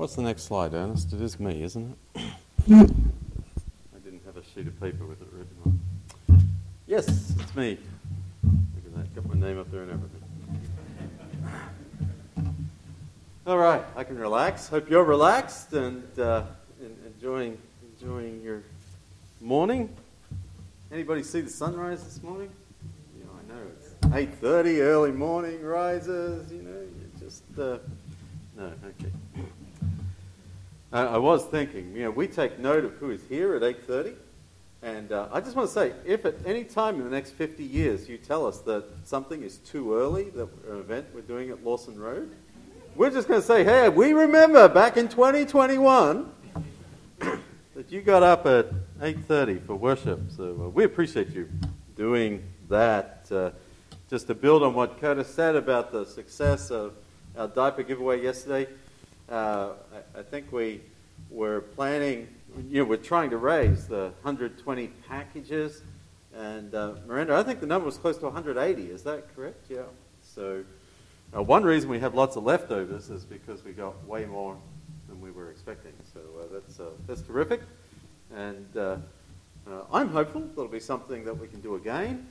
What's the next slide, Ernest? It is me, isn't it? I didn't have a sheet of paper with it written on. Yes, it's me. Look at that. Got my name up there and everything. All right, I can relax. Hope you're relaxed and, uh, and enjoying enjoying your morning. Anybody see the sunrise this morning? Yeah, I know it's eight thirty, early morning rises. You know, you just uh, no, okay. Uh, I was thinking, you know, we take note of who is here at 8.30. And uh, I just want to say, if at any time in the next 50 years you tell us that something is too early, that an event we're doing at Lawson Road, we're just going to say, hey, we remember back in 2021 that you got up at 8.30 for worship. So uh, we appreciate you doing that. Uh, just to build on what Curtis said about the success of our diaper giveaway yesterday, uh, I, I, think we were planning, you know, we're trying to raise the 120 packages. And uh, Miranda, I think the number was close to 180. Is that correct? Yeah. So uh, one reason we have lots of leftovers is because we got way more than we were expecting. So uh, that's, uh, that's terrific. And uh, I'm hopeful that'll be something that we can do again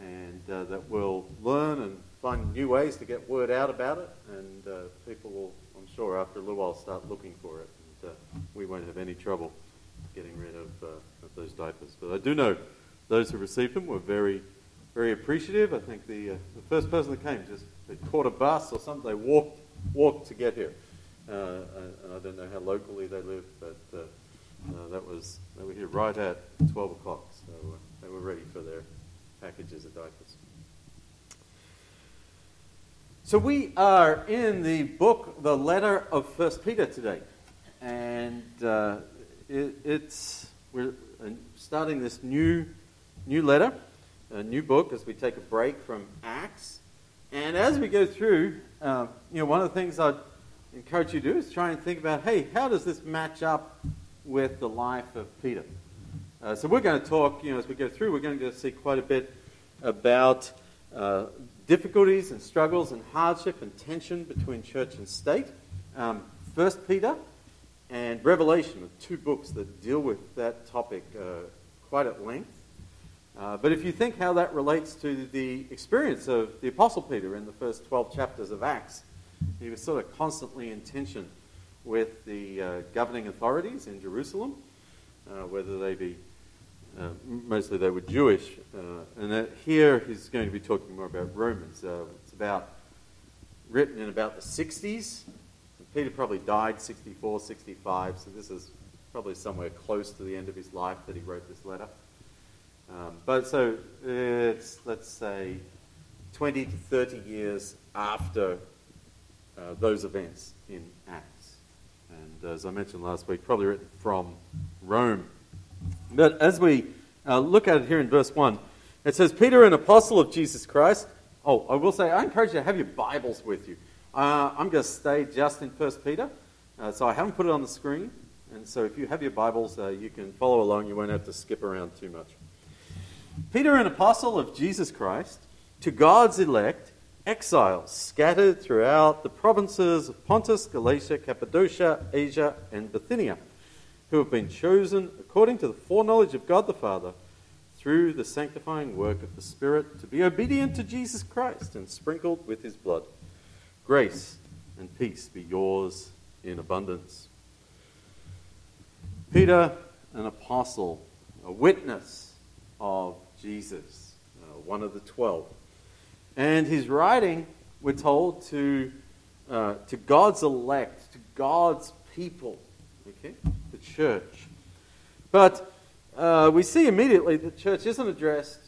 and that we'll learn and find new ways to get word out about it. And people will Sure after a little while start looking for it. And, uh, we won't have any trouble getting rid of, uh, of those diapers. But I do know those who received them were very, very appreciative. I think the, uh, the first person that came just they caught a bus or something. They walked walked to get here. Uh, and I don't know how locally they live, but uh, uh, that was they were here right at 12 o'clock, so they were ready for their packages of diapers. So we are in the book, the letter of First Peter today, and uh, it, it's we're starting this new new letter, a new book as we take a break from Acts, and as we go through, uh, you know, one of the things I'd encourage you to do is try and think about, hey, how does this match up with the life of Peter? Uh, so we're going to talk, you know, as we go through, we're going to see quite a bit about uh, difficulties and struggles and hardship and tension between church and state. Um, First Peter and Revelation are two books that deal with that topic uh, quite at length. Uh, but if you think how that relates to the experience of the Apostle Peter in the first 12 chapters of Acts, he was sort of constantly in tension with the uh, governing authorities in Jerusalem, uh, whether they be uh, mostly they were Jewish. Uh, and here he's going to be talking more about Romans. Uh, it's about written in about the 60s. Peter probably died 64, 65, so this is probably somewhere close to the end of his life that he wrote this letter. Um, but so it's, let's say, 20 to 30 years after uh, those events in Acts. And as I mentioned last week, probably written from Rome. But as we uh, look at it here in verse 1, it says, Peter, an apostle of Jesus Christ. Oh, I will say, I encourage you to have your Bibles with you. Uh, I'm going to stay just in 1 Peter, uh, so I haven't put it on the screen. And so if you have your Bibles, uh, you can follow along. You won't have to skip around too much. Peter, an apostle of Jesus Christ, to God's elect, exiles scattered throughout the provinces of Pontus, Galatia, Cappadocia, Asia, and Bithynia who have been chosen according to the foreknowledge of God the Father through the sanctifying work of the Spirit to be obedient to Jesus Christ and sprinkled with his blood. Grace and peace be yours in abundance. Peter, an apostle, a witness of Jesus, uh, one of the twelve. And his writing, we're told, to, uh, to God's elect, to God's people. Okay? Church. But uh, we see immediately the church isn't addressed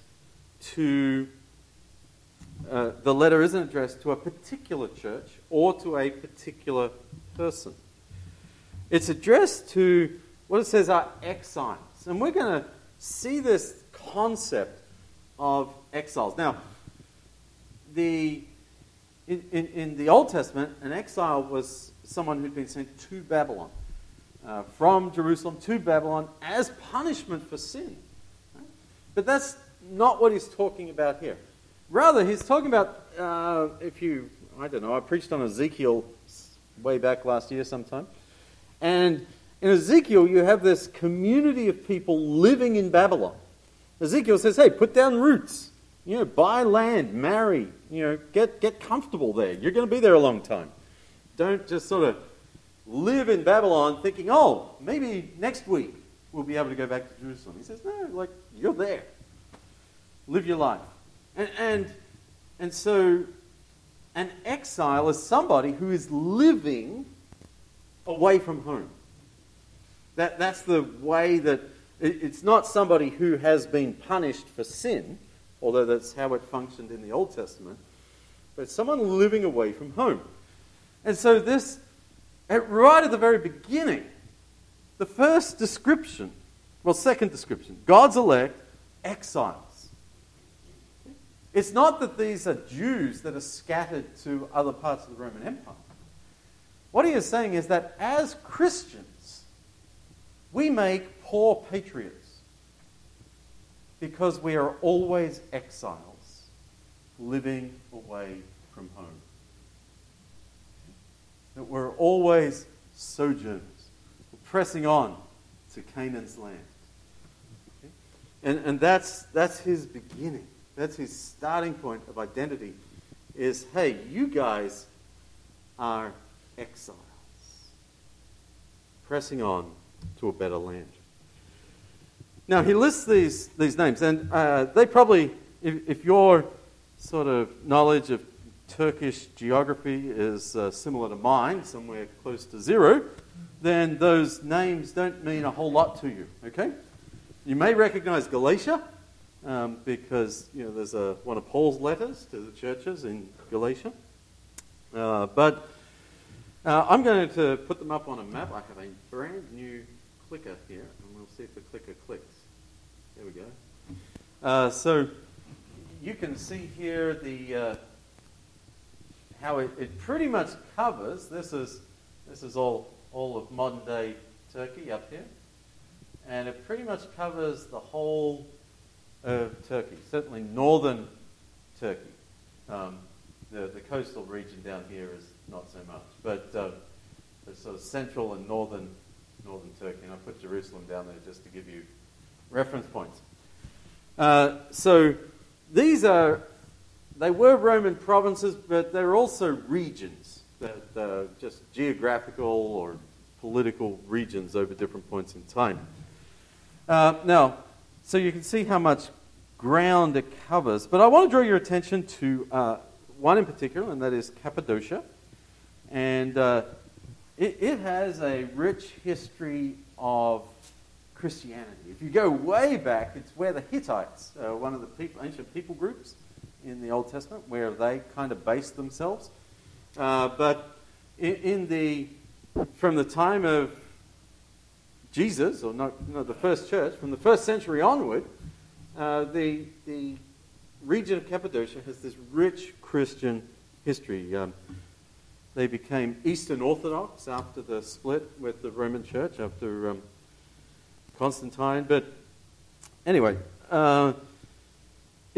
to, uh, the letter isn't addressed to a particular church or to a particular person. It's addressed to what it says are exiles. And we're going to see this concept of exiles. Now, the, in, in, in, the Old Testament, an exile was someone who'd been sent to Babylon uh, from Jerusalem to Babylon as punishment for sin. But that's not what he's talking about here. Rather, he's talking about, uh, if you, I don't know, I preached on Ezekiel way back last year sometime. And in Ezekiel, you have this community of people living in Babylon. Ezekiel says, hey, put down roots. You know, buy land, marry, you know, get, get comfortable there. You're going to be there a long time. Don't just sort of live in Babylon thinking, oh, maybe next week we'll be able to go back to Jerusalem. He says, no, like, you're there. Live your life. And, and, and so an exile is somebody who is living away from home. That, that's the way that it, it's not somebody who has been punished for sin, although that's how it functioned in the Old Testament, but someone living away from home. And so, this, at, right at the very beginning, the first description, well, second description, God's elect, exiles. It's not that these are Jews that are scattered to other parts of the Roman Empire. What he is saying is that as Christians, we make poor patriots because we are always exiles living away from home. That we're always sojourners, we're pressing on to Canaan's land. And, and that's, that's his beginning. That's his starting point of identity is hey, you guys are exiles, pressing on to a better land. Now, he lists these, these names, and uh, they probably, if, if, your sort of knowledge of Turkish geography is uh, similar to mine, somewhere close to zero, then those names don't mean a whole lot to you, okay? You may recognize Galatia, um, because you know, there's a, one of Paul's letters to the churches in Galatia. Uh, but uh, I'm going to put them up on a map. I have a brand new clicker here, and we'll see if the clicker clicks. There we go. Uh, so you can see here the uh, how it, it, pretty much covers. This is this is all all of modern day Turkey up here, and it pretty much covers the whole of Turkey. Certainly northern Turkey. Um, the, the coastal region down here is not so much, but uh, the sort of central and northern northern Turkey. And I put Jerusalem down there just to give you reference points. Uh, so these are, they were Roman provinces, but they're also regions, that, uh, just geographical or political regions over different points in time. Uh, now, so you can see how much ground it covers. But I want to draw your attention to uh, one in particular, and that is Cappadocia. And uh, it, it has a rich history of Christianity. If you go way back, it's where the Hittites, uh, one of the people, ancient people groups in the Old Testament, where they kind of based themselves. Uh, but in, in, the from the time of Jesus, or not, no, the first church, from the first century onward, uh, the the region of Cappadocia has this rich Christian history. Um, they became Eastern Orthodox after the split with the Roman Church after um, Constantine. But anyway, uh,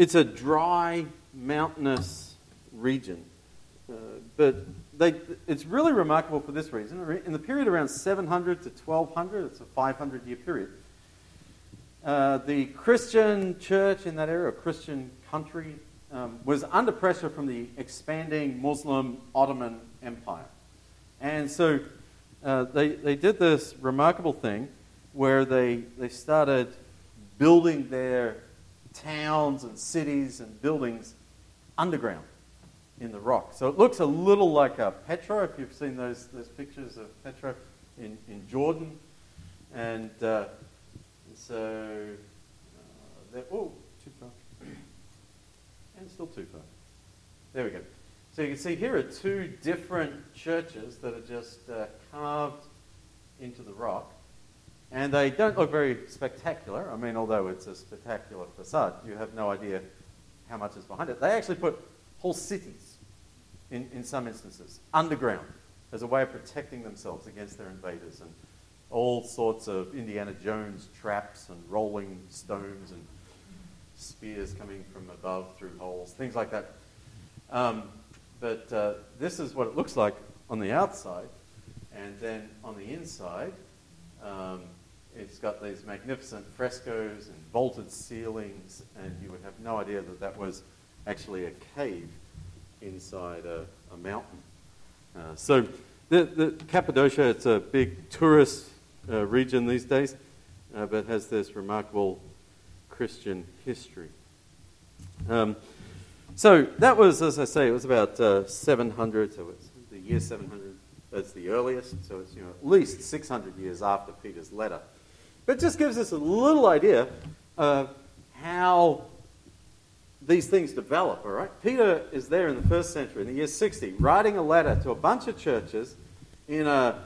it's a dry, mountainous region. Uh, but they, it's really remarkable for this reason. In the period around 700 to 1200, it's a 500 year period, uh, the Christian church in that area, Christian country, um, was under pressure from the expanding Muslim Ottoman Empire. And so uh, they, they did this remarkable thing where they, they started building their towns and cities and buildings underground in the rock. So it looks a little like a Petra, if you've seen those, those pictures of Petra in, in Jordan. And, uh, so, uh, oh, too far. and still too far. There we go. So you can see here are two different churches that are just uh, carved into the rock. And they don't look very spectacular. I mean, although it's a spectacular facade, you have no idea how much is behind it. They actually put whole cities, in, in some instances, underground as a way of protecting themselves against their invaders and all sorts of Indiana Jones traps and rolling stones and spears coming from above through holes, things like that. Um, but uh, this is what it looks like on the outside. And then on the inside, um, it's got these magnificent frescoes and vaulted ceilings, and you would have no idea that that was actually a cave inside a, a mountain. Uh, so the, the Cappadocia, it's a big tourist uh, region these days, uh, but has this remarkable Christian history. Um, so that was, as I say, it was about uh, 700, so it's the year 700, that's the earliest, so it's you know, at least 600 years after Peter's letter. But it just gives us a little idea of how these things develop, all right? Peter is there in the first century, in the year 60, writing a letter to a bunch of churches in a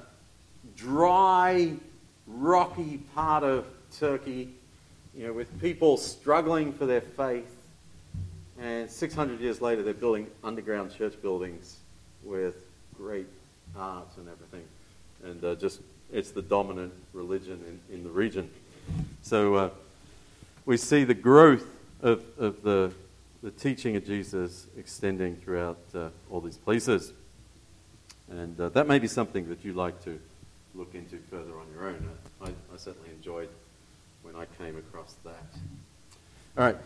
dry, rocky part of Turkey, you know, with people struggling for their faith. And 600 years later, they're building underground church buildings with great art and everything. And uh, just, it's the dominant religion in, in the region. So uh, we see the growth of, of the, the teaching of Jesus extending throughout uh, all these places. And uh, that may be something that you'd like to look into further on your own. I, I certainly enjoyed when I came across that. All right.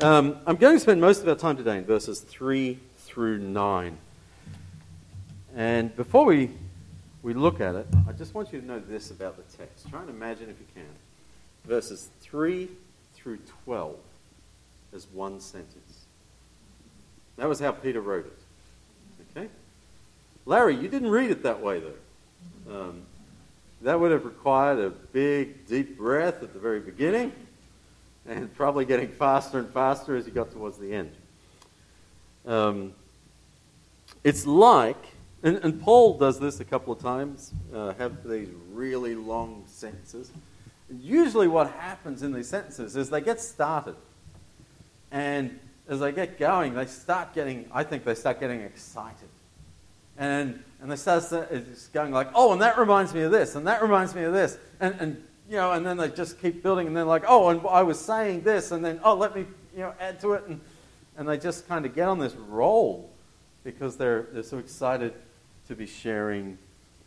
Um, I'm going to spend most of our time today in verses 3 through 9. And before we, we look at it, I just want you to know this about the text. Try and imagine, if you can, verses 3 through 12 as one sentence. That was how Peter wrote it. Okay? Larry, you didn't read it that way, though. Um, that would have required a big, deep breath at the very beginning and probably getting faster and faster as you got towards the end. Um, it's like, and, and, Paul does this a couple of times, uh, have these really long sentences. usually, what happens in these sentences is they get started. And as they get going, they start getting, I think they start getting excited. And, and they start going like, oh, and that reminds me of this, and that reminds me of this. And, and you know, and then they just keep building, and they're like, oh, and I was saying this, and then oh, let me you know add to it, and and they just kind of get on this roll because they're they're so excited to be sharing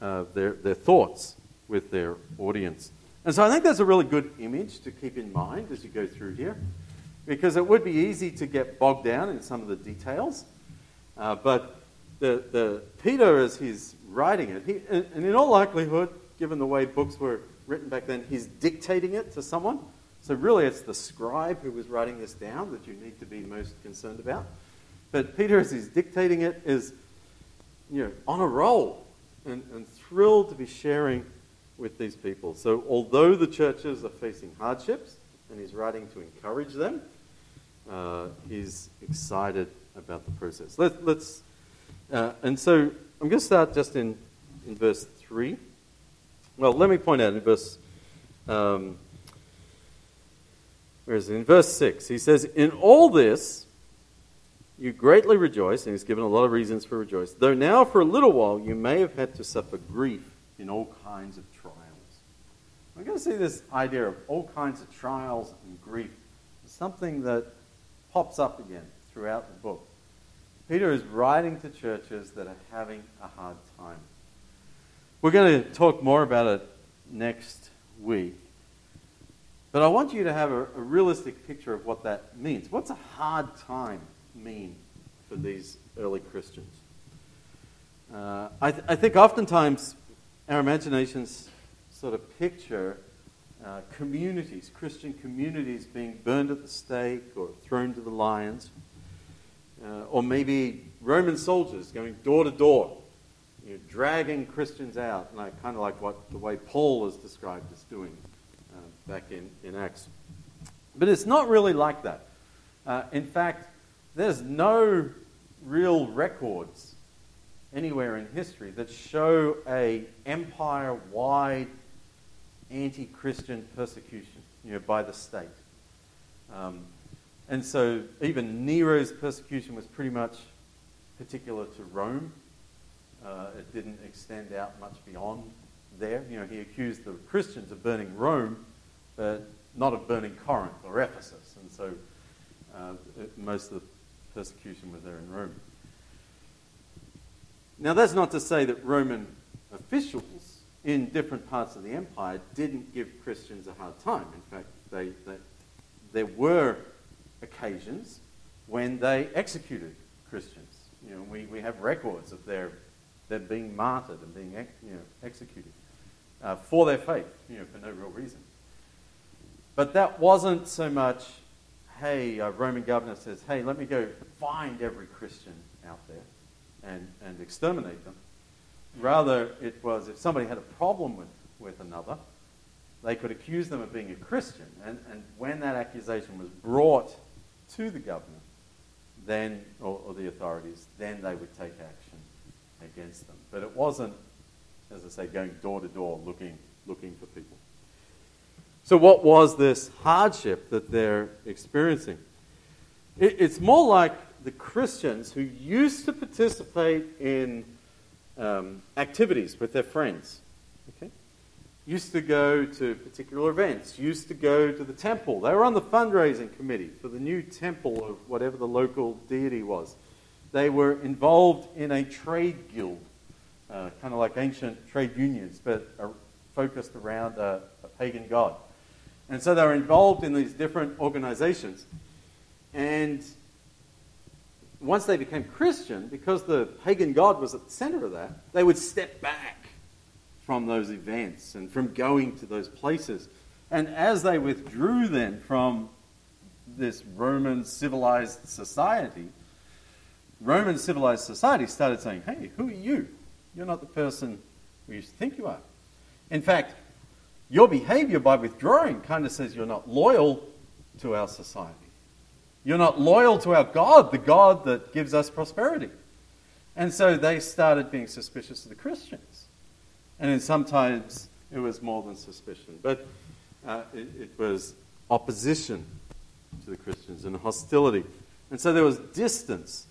uh, their their thoughts with their audience. And so I think that's a really good image to keep in mind as you go through here, because it would be easy to get bogged down in some of the details, uh, but the, the Peter as he's writing it, he, and in all likelihood, given the way books were written back then, he's dictating it to someone. So really, it's the scribe who was writing this down that you need to be most concerned about. But Peter, as he's dictating it, is you know on a roll and, and thrilled to be sharing with these people. So although the churches are facing hardships, and he's writing to encourage them, uh, he's excited about the process. Let, us uh, and so I'm going to start just in, in verse 3. Well, let me point out in verse. Um, where is it? In verse 6, he says, In all this, you greatly rejoice, and he's given a lot of reasons for rejoice, though now for a little while you may have had to suffer grief in all kinds of trials. I'm going to see this idea of all kinds of trials and grief, something that pops up again throughout the book. Peter is writing to churches that are having a hard time. We're going to talk more about it next week. But I want you to have a, a, realistic picture of what that means. What's a hard time mean for these early Christians? Uh, I, th- I, think oftentimes our imaginations sort of picture uh, communities, Christian communities, being burned at the stake or thrown to the lions, uh, or maybe Roman soldiers going door to door you know, dragging Christians out, like, kind of like what the way Paul is described as doing uh, back in, in Acts. But it's not really like that. Uh, in fact, there's no real records anywhere in history that show a empire-wide anti-Christian persecution, you know, by the state. Um, and so even Nero's persecution was pretty much particular to Rome. Uh, it didn't extend out much beyond there. You know, he accused the Christians of burning Rome, but not of burning Corinth or Ephesus. And so uh, it, most of the persecution was there in Rome. Now, that's not to say that Roman officials in different parts of the empire didn't give Christians a hard time. In fact, they, they, there were occasions when they executed Christians. You know, we, we have records of their, their being martyred and being you know, executed uh, for their faith, you know, for no real reason. But that wasn't so much, hey, a Roman governor says, hey, let me go find every Christian out there and, and exterminate them. Rather, it was if somebody had a problem with, with another, they could accuse them of being a Christian. And, and when that accusation was brought to the governor, then, or, or the authorities, then they would take action against them. But it wasn't, as I say, going door to door looking, looking for people. So, what was this hardship that they're experiencing? It, it's more like the Christians who used to participate in um, activities with their friends. Okay? Used to go to particular events, used to go to the temple. They were on the fundraising committee for the new temple of whatever the local deity was. They were involved in a trade guild, uh, kind of like ancient trade unions, but uh, focused around a pagan god. And so they were involved in these different organizations. And once they became Christian, because the pagan god was at the center of that, they would step back from those events and from going to those places. And as they withdrew then from this Roman civilized society, Roman civilized society started saying, hey, who are you? You're not the person we used to think you are. In fact, your behavior by withdrawing kind of says you're not loyal to our society. You're not loyal to our God, the God that gives us prosperity. And so they started being suspicious of the Christians. And then sometimes it was more than suspicion, but uh, it, it was opposition to the Christians and hostility. And so there was distance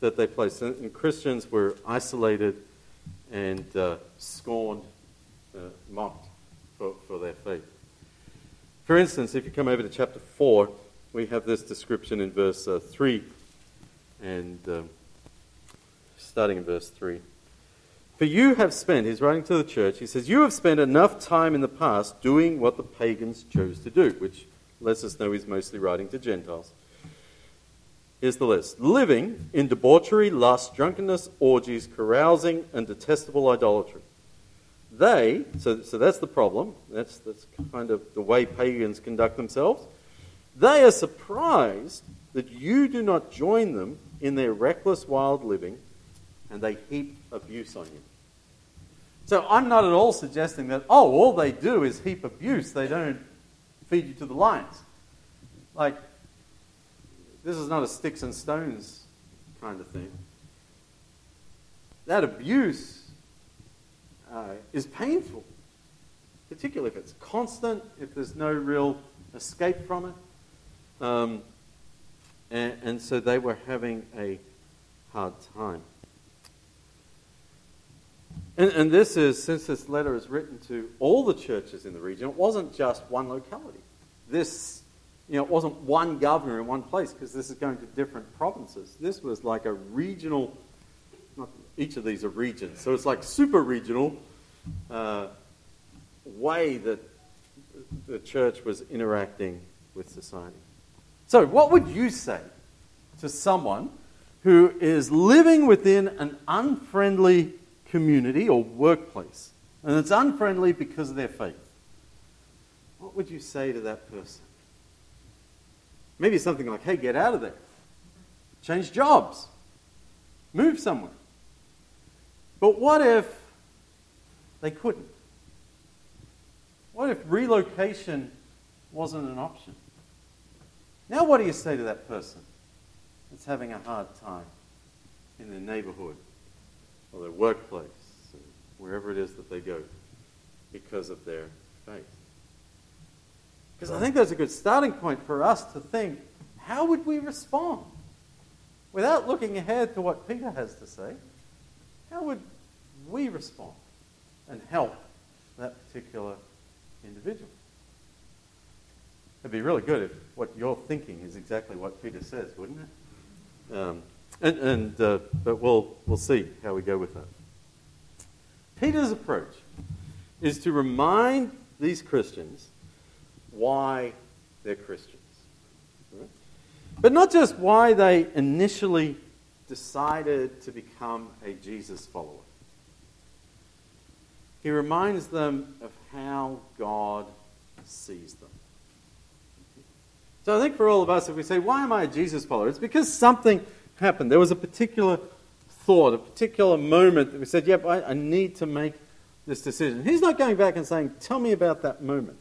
that they placed. And Christians were isolated and uh, scorned, uh, mocked for, for their faith. For instance, if you come over to chapter 4, we have this description in verse uh, 3, and um, starting in verse 3. For you have spent, he's writing to the church, he says, You have spent enough time in the past doing what the pagans chose to do, which lets us know he's mostly writing to Gentiles. Here's the list living in debauchery, lust, drunkenness, orgies, carousing, and detestable idolatry they, so, so that's the problem, that's, that's kind of the way pagans conduct themselves. They are surprised that you do not join them in their reckless, wild living, and they heap abuse on you. So I'm not at all suggesting that, oh, all they do is heap abuse, they don't feed you to the lions. Like, this is not a sticks and stones kind of thing. That abuse uh, is painful, particularly if it's constant, if there's no real escape from it. Um, and, and so they were having a hard time. And, and, this is, since this letter is written to all the churches in the region, it wasn't just one locality. This, you know, it wasn't one governor in one place because this is going to different provinces. This was like a regional each of these are regions. So it's like super regional uh, way that the church was interacting with society. So, what would you say to someone who is living within an unfriendly community or workplace? And it's unfriendly because of their faith. What would you say to that person? Maybe something like, hey, get out of there. Change jobs. Move somewhere. But what if they couldn't? What if relocation wasn't an option? Now, what do you say to that person that's having a hard time in their neighborhood or their workplace, or wherever it is that they go, because of their faith? Because I think that's a good starting point for us to think how would we respond? Without looking ahead to what Peter has to say, how would we respond and help that particular individual? It'd be really good if what you're thinking is exactly what Peter says, wouldn't it? Um, and, and uh, but we'll we'll see how we go with that. Peter's approach is to remind these Christians why they're Christians. But not just why they initially decided to become a Jesus follower. He reminds them of how God sees them. So I think for all of us, if we say, Why am I a Jesus follower? It's because something happened. There was a particular thought, a particular moment that we said, Yep, I, I need to make this decision. He's not going back and saying, Tell me about that moment.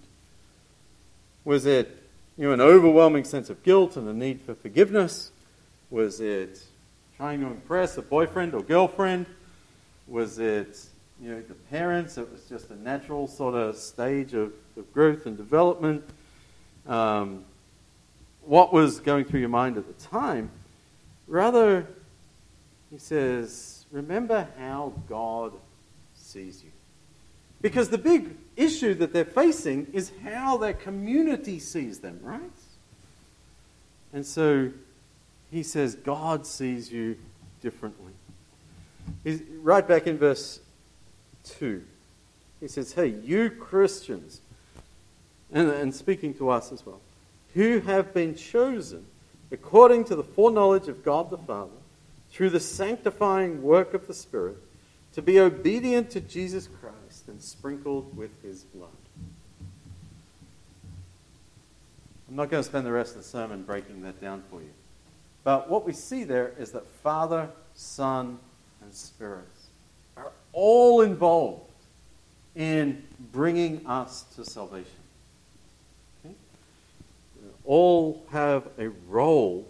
Was it you know, an overwhelming sense of guilt and a need for forgiveness? Was it trying to impress a boyfriend or girlfriend? Was it, you know, the parents? It was just a natural sort of stage of, of growth and development. Um, what was going through your mind at the time? Rather, he says, remember how God sees you. Because the big issue that they're facing is how their community sees them, right? And so he says, God sees you differently. He's, right back in verse 2, he says, Hey, you Christians, and, and speaking to us as well, who have been chosen according to the foreknowledge of God the Father, through the sanctifying work of the Spirit, to be obedient to Jesus Christ and sprinkled with his blood. I'm not going to spend the rest of the sermon breaking that down for you. But what we see there is that Father, Son, and Spirit are all involved in bringing us to salvation. Okay? All have a role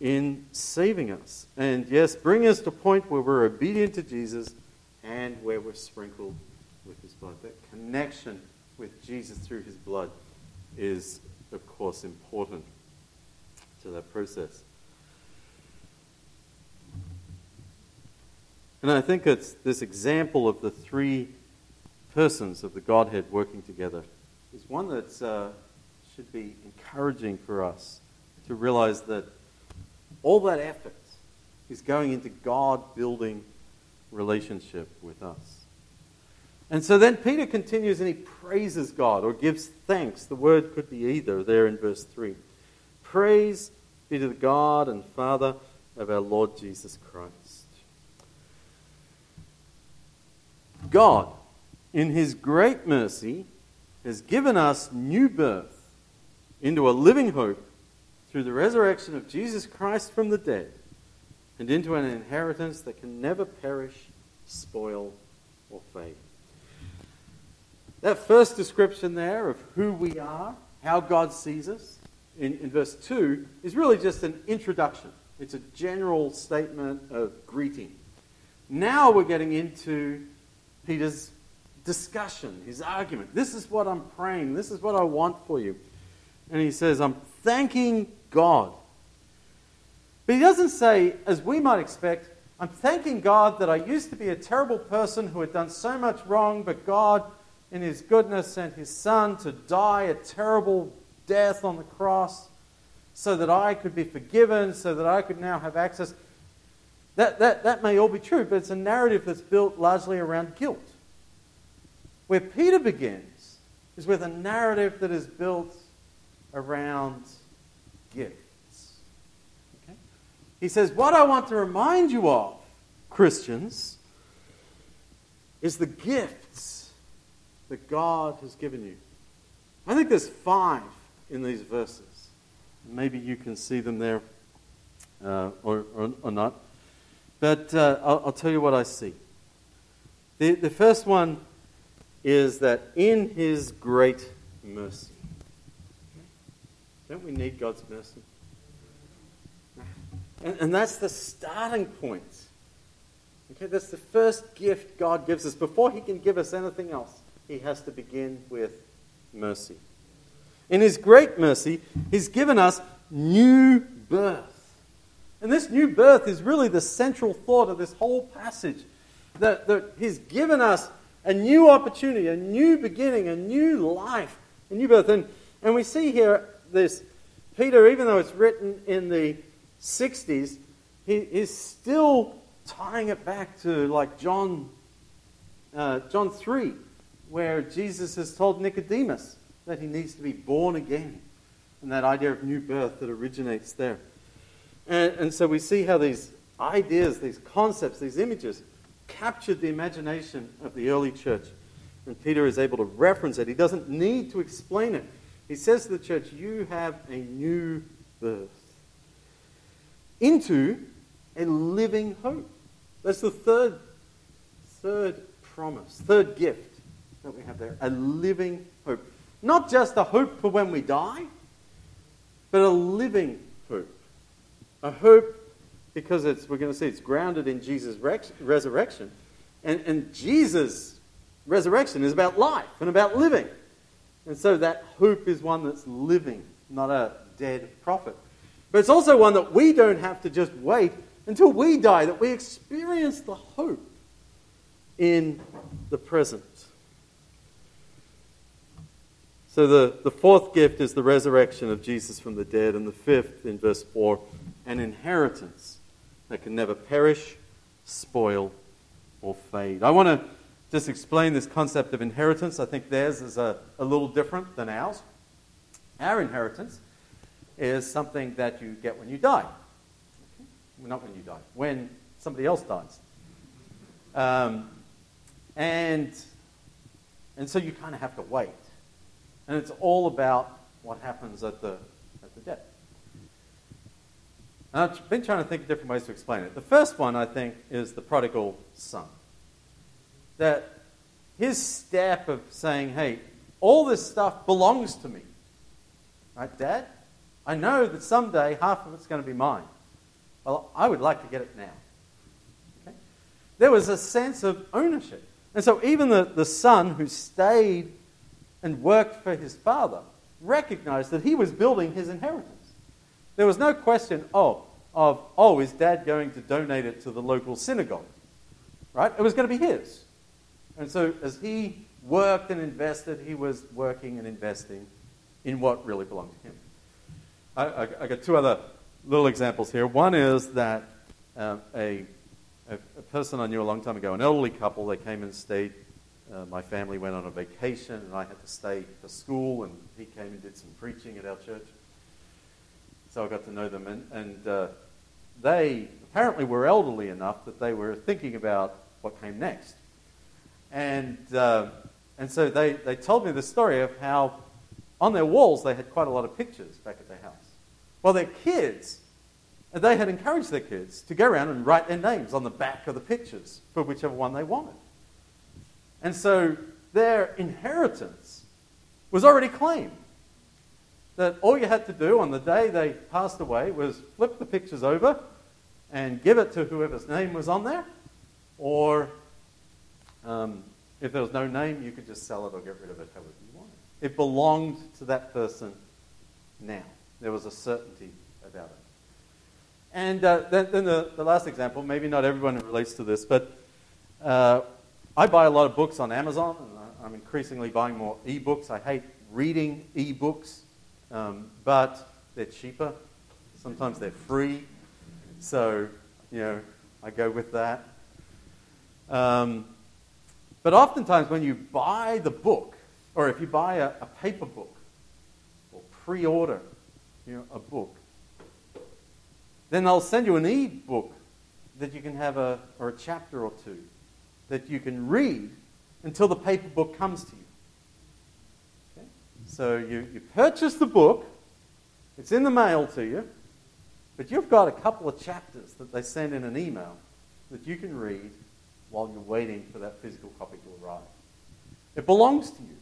in saving us. And yes, bring us to a point where we're obedient to Jesus and where we're sprinkled with his blood. That connection with Jesus through his blood is, of course, important to that process. And I think it's this example of the three persons of the Godhead working together is one that uh, should be encouraging for us to realize that all that effort is going into God building relationship with us. And so then Peter continues and he praises God or gives thanks. The word could be either there in verse 3. Praise be to the God and Father of our Lord Jesus Christ. God, in his great mercy, has given us new birth into a living hope through the resurrection of Jesus Christ from the dead and into an inheritance that can never perish, spoil, or fade. That first description there of who we are, how God sees us, in, in verse 2, is really just an introduction. It's a general statement of greeting. Now we're getting into Peter's discussion, his argument. This is what I'm praying. This is what I want for you. And he says, I'm thanking God but he doesn't say, as we might expect, I'm thanking God that I used to be a terrible person who had done so much wrong, but God, in his goodness, sent his son to die a terrible death on the cross so that I could be forgiven, so that I could now have access. That, that, that may all be true, but it's a narrative that's built largely around guilt. Where Peter begins is with a narrative that is built around gift. He says, What I want to remind you of, Christians, is the gifts that God has given you. I think there's five in these verses. Maybe you can see them there uh, or, or, or, not. But uh, I'll, I'll, tell you what I see. The, the first one is that in His great mercy. Don't we need God's mercy? And, and that's the starting point. Okay, that's the first gift God gives us. Before He can give us anything else, He has to begin with mercy. In His great mercy, He's given us new birth. And this new birth is really the central thought of this whole passage. That, that He's given us a new opportunity, a new beginning, a new life, a new birth. And, and we see here this Peter, even though it's written in the 60s, he is still tying it back to like John uh, John 3, where Jesus has told Nicodemus that he needs to be born again, and that idea of new birth that originates there. And, and so we see how these ideas, these concepts, these images captured the imagination of the early church. And Peter is able to reference it. He doesn't need to explain it. He says to the church, You have a new birth into a living hope. That's the third, third promise, third gift that we have there a living. Not just a hope for when we die, but a living hope. A hope because it's, we're going to see it's grounded in Jesus' resurrection. And, and Jesus' resurrection is about life and about living. And so that hope is one that's living, not a dead prophet. But it's also one that we don't have to just wait until we die, that we experience the hope in the present. So the, the fourth gift is the resurrection of Jesus from the dead, and the fifth, in verse 4, an inheritance that can never perish, spoil, or fade. I want to just explain this concept of inheritance. I think theirs is a, a little different than ours. Our inheritance is something that you get when you die. Well, not when you die, when somebody else dies. Um, and, and so you kind of have to wait. And it's all about what happens at the, at the death. And I've been trying to think of different ways to explain it. The first one, I think, is the prodigal son. That his step of saying, hey, all this stuff belongs to me. Right, Dad? I know that someday half of it's going to be mine. Well, I would like to get it now. Okay? There was a sense of ownership. And so even the, the son who stayed and worked for his father recognized that he was building his inheritance. There was no question of, oh, is dad going to donate it to the local synagogue? Right? It was going to be his. And so as he worked and invested, he was working and investing in what really belonged to him. I, I, I got two other little examples here. One is that um, a, a, a, person I knew a long time ago, an elderly couple, they came and stayed. Uh, my family went on a vacation, and I had to stay for school, and he came and did some preaching at our church so I got to know them. And, and uh, they apparently were elderly enough that they were thinking about what came next. And, uh, and so they, they told me the story of how on their walls they had quite a lot of pictures back at their house. Well, their kids, they had encouraged their kids to go around and write their names on the back of the pictures for whichever one they wanted. And so their inheritance was already claimed that all you had to do on the day they passed away was flip the pictures over and give it to whoever's name was on there, or um, if there was no name, you could just sell it or get rid of it however you wanted. It belonged to that person now. There was a certainty about it. And uh, then, then the, the, last example, maybe not everyone relates to this, but uh, I buy a lot of books on Amazon, and I'm increasingly buying more e-books. I hate reading e-books um, but they're cheaper. Sometimes they're free. So, you know, I go with that. Um, but oftentimes, when you buy the book, or if you buy a, a paper book, or pre order you know, a book, then they'll send you an e book that you can have a, or a chapter or two that you can read until the paper book comes to you. So you, you purchase the book, it's in the mail to you, but you've got a couple of chapters that they send in an email that you can read while you're waiting for that physical copy to arrive. It belongs to you.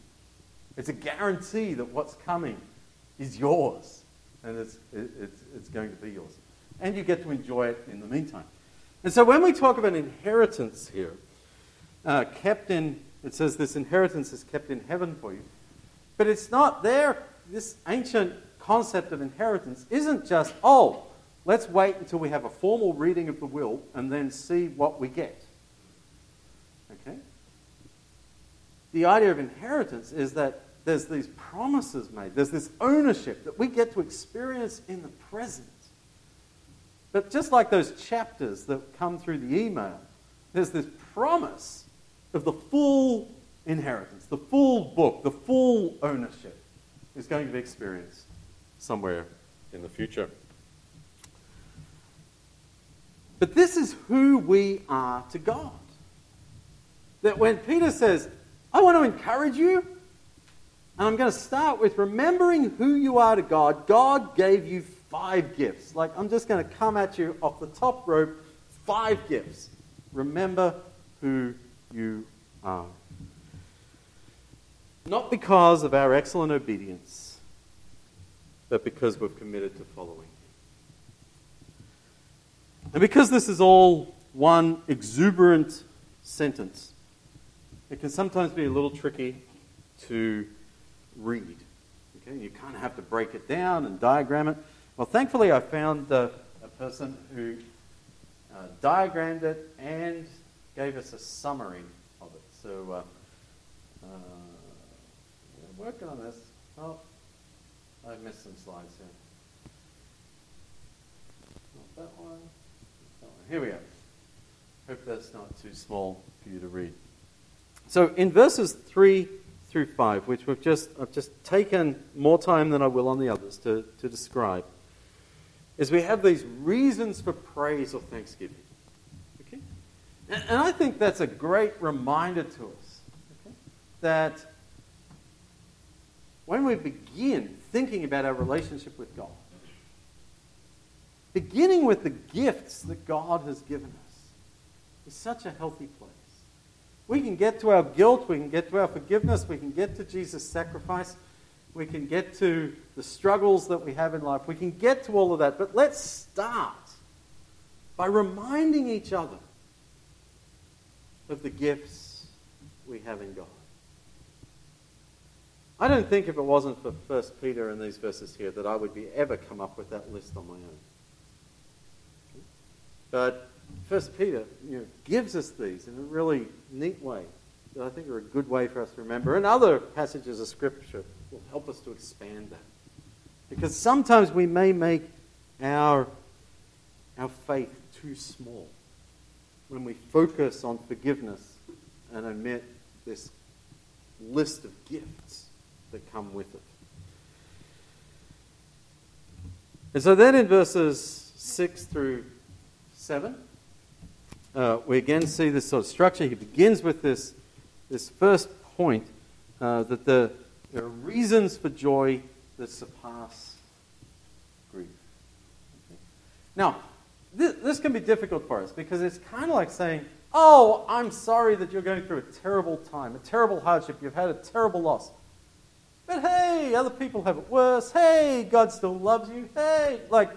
It's a guarantee that what's coming is yours, and it's, it's, it's going to be yours. And you get to enjoy it in the meantime. And so when we talk about inheritance here, uh, kept in, it says this inheritance is kept in heaven for you. But it's not there. This ancient concept of inheritance isn't just, oh, let's wait until we have a formal reading of the will and then see what we get. Okay? The idea of inheritance is that there's these promises made, there's this ownership that we get to experience in the present. But just like those chapters that come through the email, there's this promise of the full inheritance, the full book, the full ownership is going to be experienced somewhere in the future. But this is who we are to God. That when Peter says, I want to encourage you, and I'm going to start with remembering who you are to God, God gave you five gifts. Like, I'm just going to come at you off the top rope five gifts. Remember who you are. Not because of our excellent obedience, but because we've committed to following Him. And because this is all one exuberant sentence, it can sometimes be a little tricky to read. Okay? You kind of have to break it down and diagram it. Well, thankfully, I found uh, a person who uh, diagrammed it and gave us a summary of it. So, uh, uh, we're working on this. Oh, I've missed some slides here. Not that one. That one. Here we go. Hope that's not too small for you to read. So, in verses 3 through 5, which we've just, I've just taken more time than I will on the others to, to describe, is we have these reasons for praise or thanksgiving. And, and I think that's a great reminder to us okay? that when we begin thinking about our relationship with God, beginning with the gifts that God has given us is such a healthy place. We can get to our guilt, we can get to our forgiveness, we can get to Jesus' sacrifice, we can get to the struggles that we have in life, we can get to all of that. But let's start by reminding each other of the gifts we have in God. I don't think if it wasn't for 1 Peter and these verses here that I would be ever come up with that list on my own. But First Peter you know, gives us these in a really neat way that I think are a good way for us to remember. And other passages of Scripture will help us to expand that. Because sometimes we may make our, our faith too small when we focus on forgiveness and omit this list of gifts that come with it. And so then in verses 6 through 7, uh, we again see this sort of structure. He begins with this, this first point uh, that the, there are reasons for joy that surpass grief. Okay. Now, this, this can be difficult for us because it's kind of like saying, Oh, I'm sorry that you're going through a terrible time, a terrible hardship, you've had a terrible loss. But hey, other people have it worse. Hey, God still loves you. Hey, like,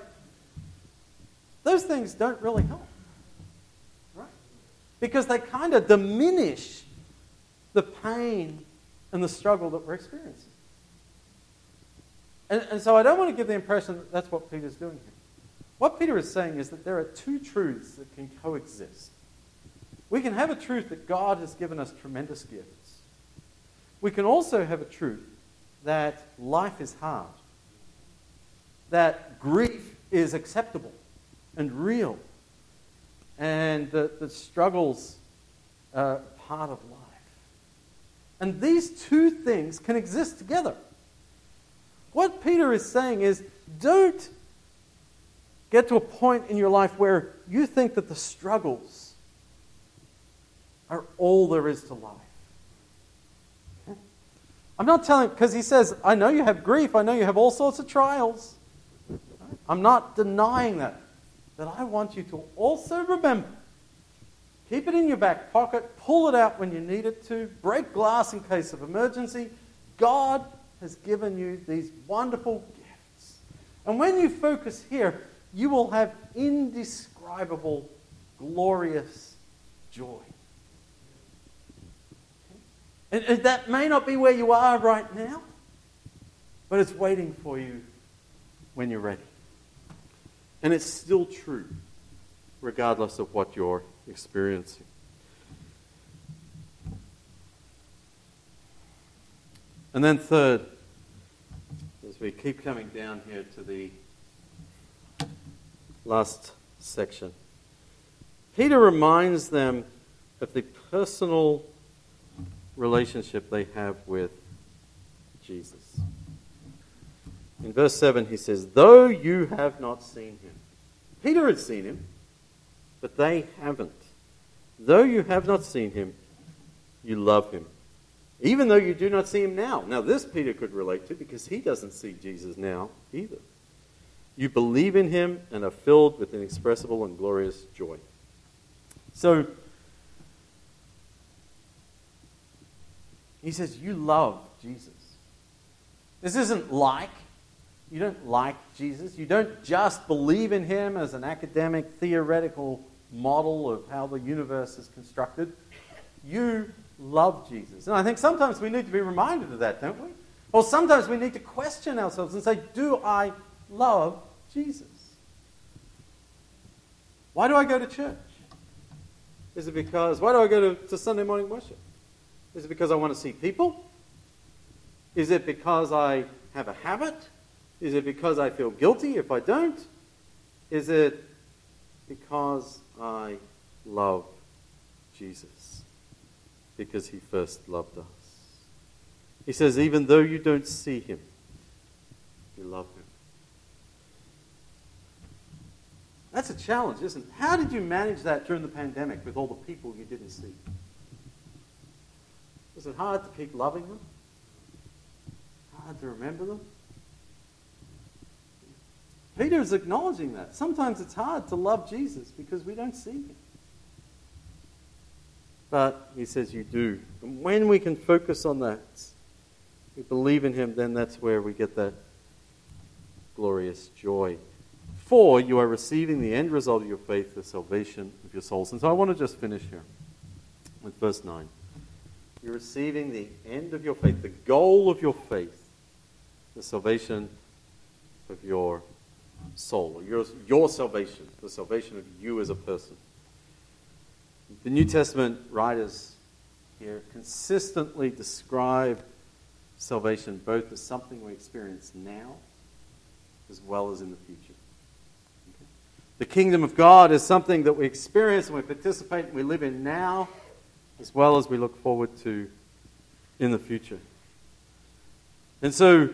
those things don't really help Right? because they kind of diminish the pain and the struggle that we're experiencing. And, and so I don't want to give the impression that that's what Peter's doing here. What Peter is saying is that there are two truths that can coexist. We can have a truth that God has given us tremendous gifts. We can also have a truth that life is hard, that grief is acceptable and real, and that, the struggles are part of life. And these two things can exist together. What Peter is saying is don't get to a point in your life where you think that the struggles are all there is to life. I'm not telling, because he says, I know you have grief, I know you have all sorts of trials. I'm not denying that that I want you to also remember. Keep it in your back pocket, pull it out when you need it to, break glass in case of emergency. God has given you these wonderful gifts. And when you focus here, you will have indescribable, glorious joy. And, that may not be where you are right now, but it's waiting for you when you're ready. And it's still true, regardless of what you're experiencing. And then, third, as we keep coming down here to the last section, Peter reminds them of the personal relationship they have with Jesus. In verse 7, he says, Though you have not seen him. Peter had seen him, but they haven't. Though you have not seen him, you love him. Even though you do not see him now. Now, this Peter could relate to because he doesn't see Jesus now either. You believe in him and are filled with inexpressible and glorious joy. So, he says, You love Jesus. This isn't like. You don't like Jesus. You don't just believe in him as an academic, theoretical model of how the universe is constructed. You love Jesus. And I think sometimes we need to be reminded of that, don't we? Or sometimes we need to question ourselves and say, Do I love Jesus? Why do I go to church? Is it because, why do I go to, to Sunday morning worship? Is it because I want to see people? Is it because I have a habit? Is it because I feel guilty if I don't? Is it because I love Jesus? Because he first loved us. He says, even though you don't see him, you love him. That's a challenge, isn't it? How did you manage that during the pandemic with all the people you didn't see? Was it hard to keep loving them? Hard to remember them? Peter is acknowledging that. Sometimes it's hard to love Jesus because we don't see him. But he says you do. And when we can focus on that, we believe in him, then that's where we get that glorious joy. For you are receiving the end result of your faith, the salvation of your souls. And so I want to just finish here with verse 9. You're receiving the end of your faith, the goal of your faith, the salvation of your soul, your, your salvation, the salvation of you as a person. The New Testament writers here consistently describe salvation both as something we experience now as well as in the future. The kingdom of God is something that we experience and we participate and we live in now, as well as we look forward to in the future. And so,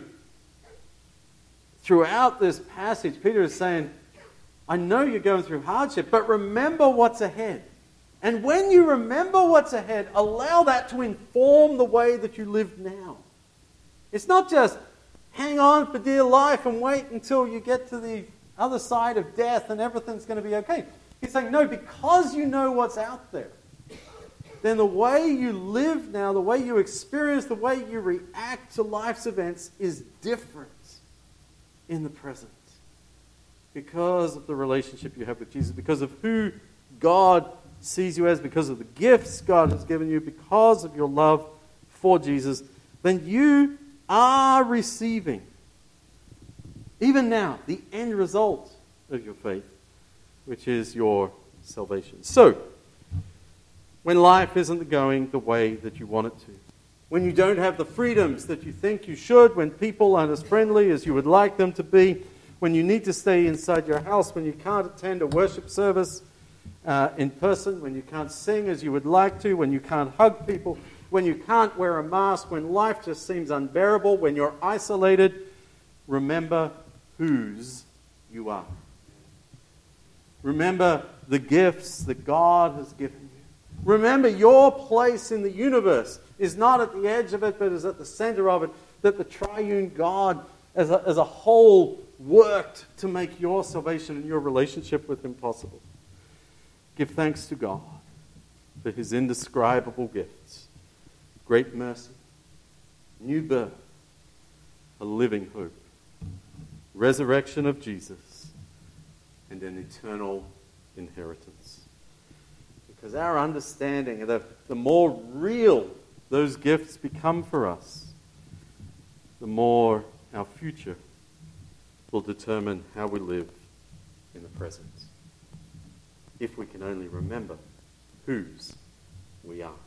throughout this passage, Peter is saying, I know you're going through hardship, but remember what's ahead. And when you remember what's ahead, allow that to inform the way that you live now. It's not just hang on for dear life and wait until you get to the other side of death and everything's going to be okay. He's saying, no, because you know what's out there, then the way you live now, the way you experience, the way you react to life's events is different in the present. Because of the relationship you have with Jesus, because of who God sees you as, because of the gifts God has given you, because of your love for Jesus, then you are receiving even now, the end result of your faith, which is your salvation. So, when life isn't going the way that you want it to, when you don't have the freedoms that you think you should, when people aren't as friendly as you would like them to be, when you need to stay inside your house, when you can't attend a worship service uh, in person, when you can't sing as you would like to, when you can't hug people, when you can't wear a mask, when life just seems unbearable, when you're isolated, remember whose you are. Remember the gifts that God has given you. Remember your place in the universe is not at the edge of it, but is at the center of it. That the triune God as a, as a whole worked to make your salvation and your relationship with Him possible. Give thanks to God for His indescribable gifts great mercy, new birth, a living hope resurrection of Jesus, and an eternal inheritance. Because our understanding, the, the more real those gifts become for us, the more our future will determine how we live in the present. If we can only remember whose we are.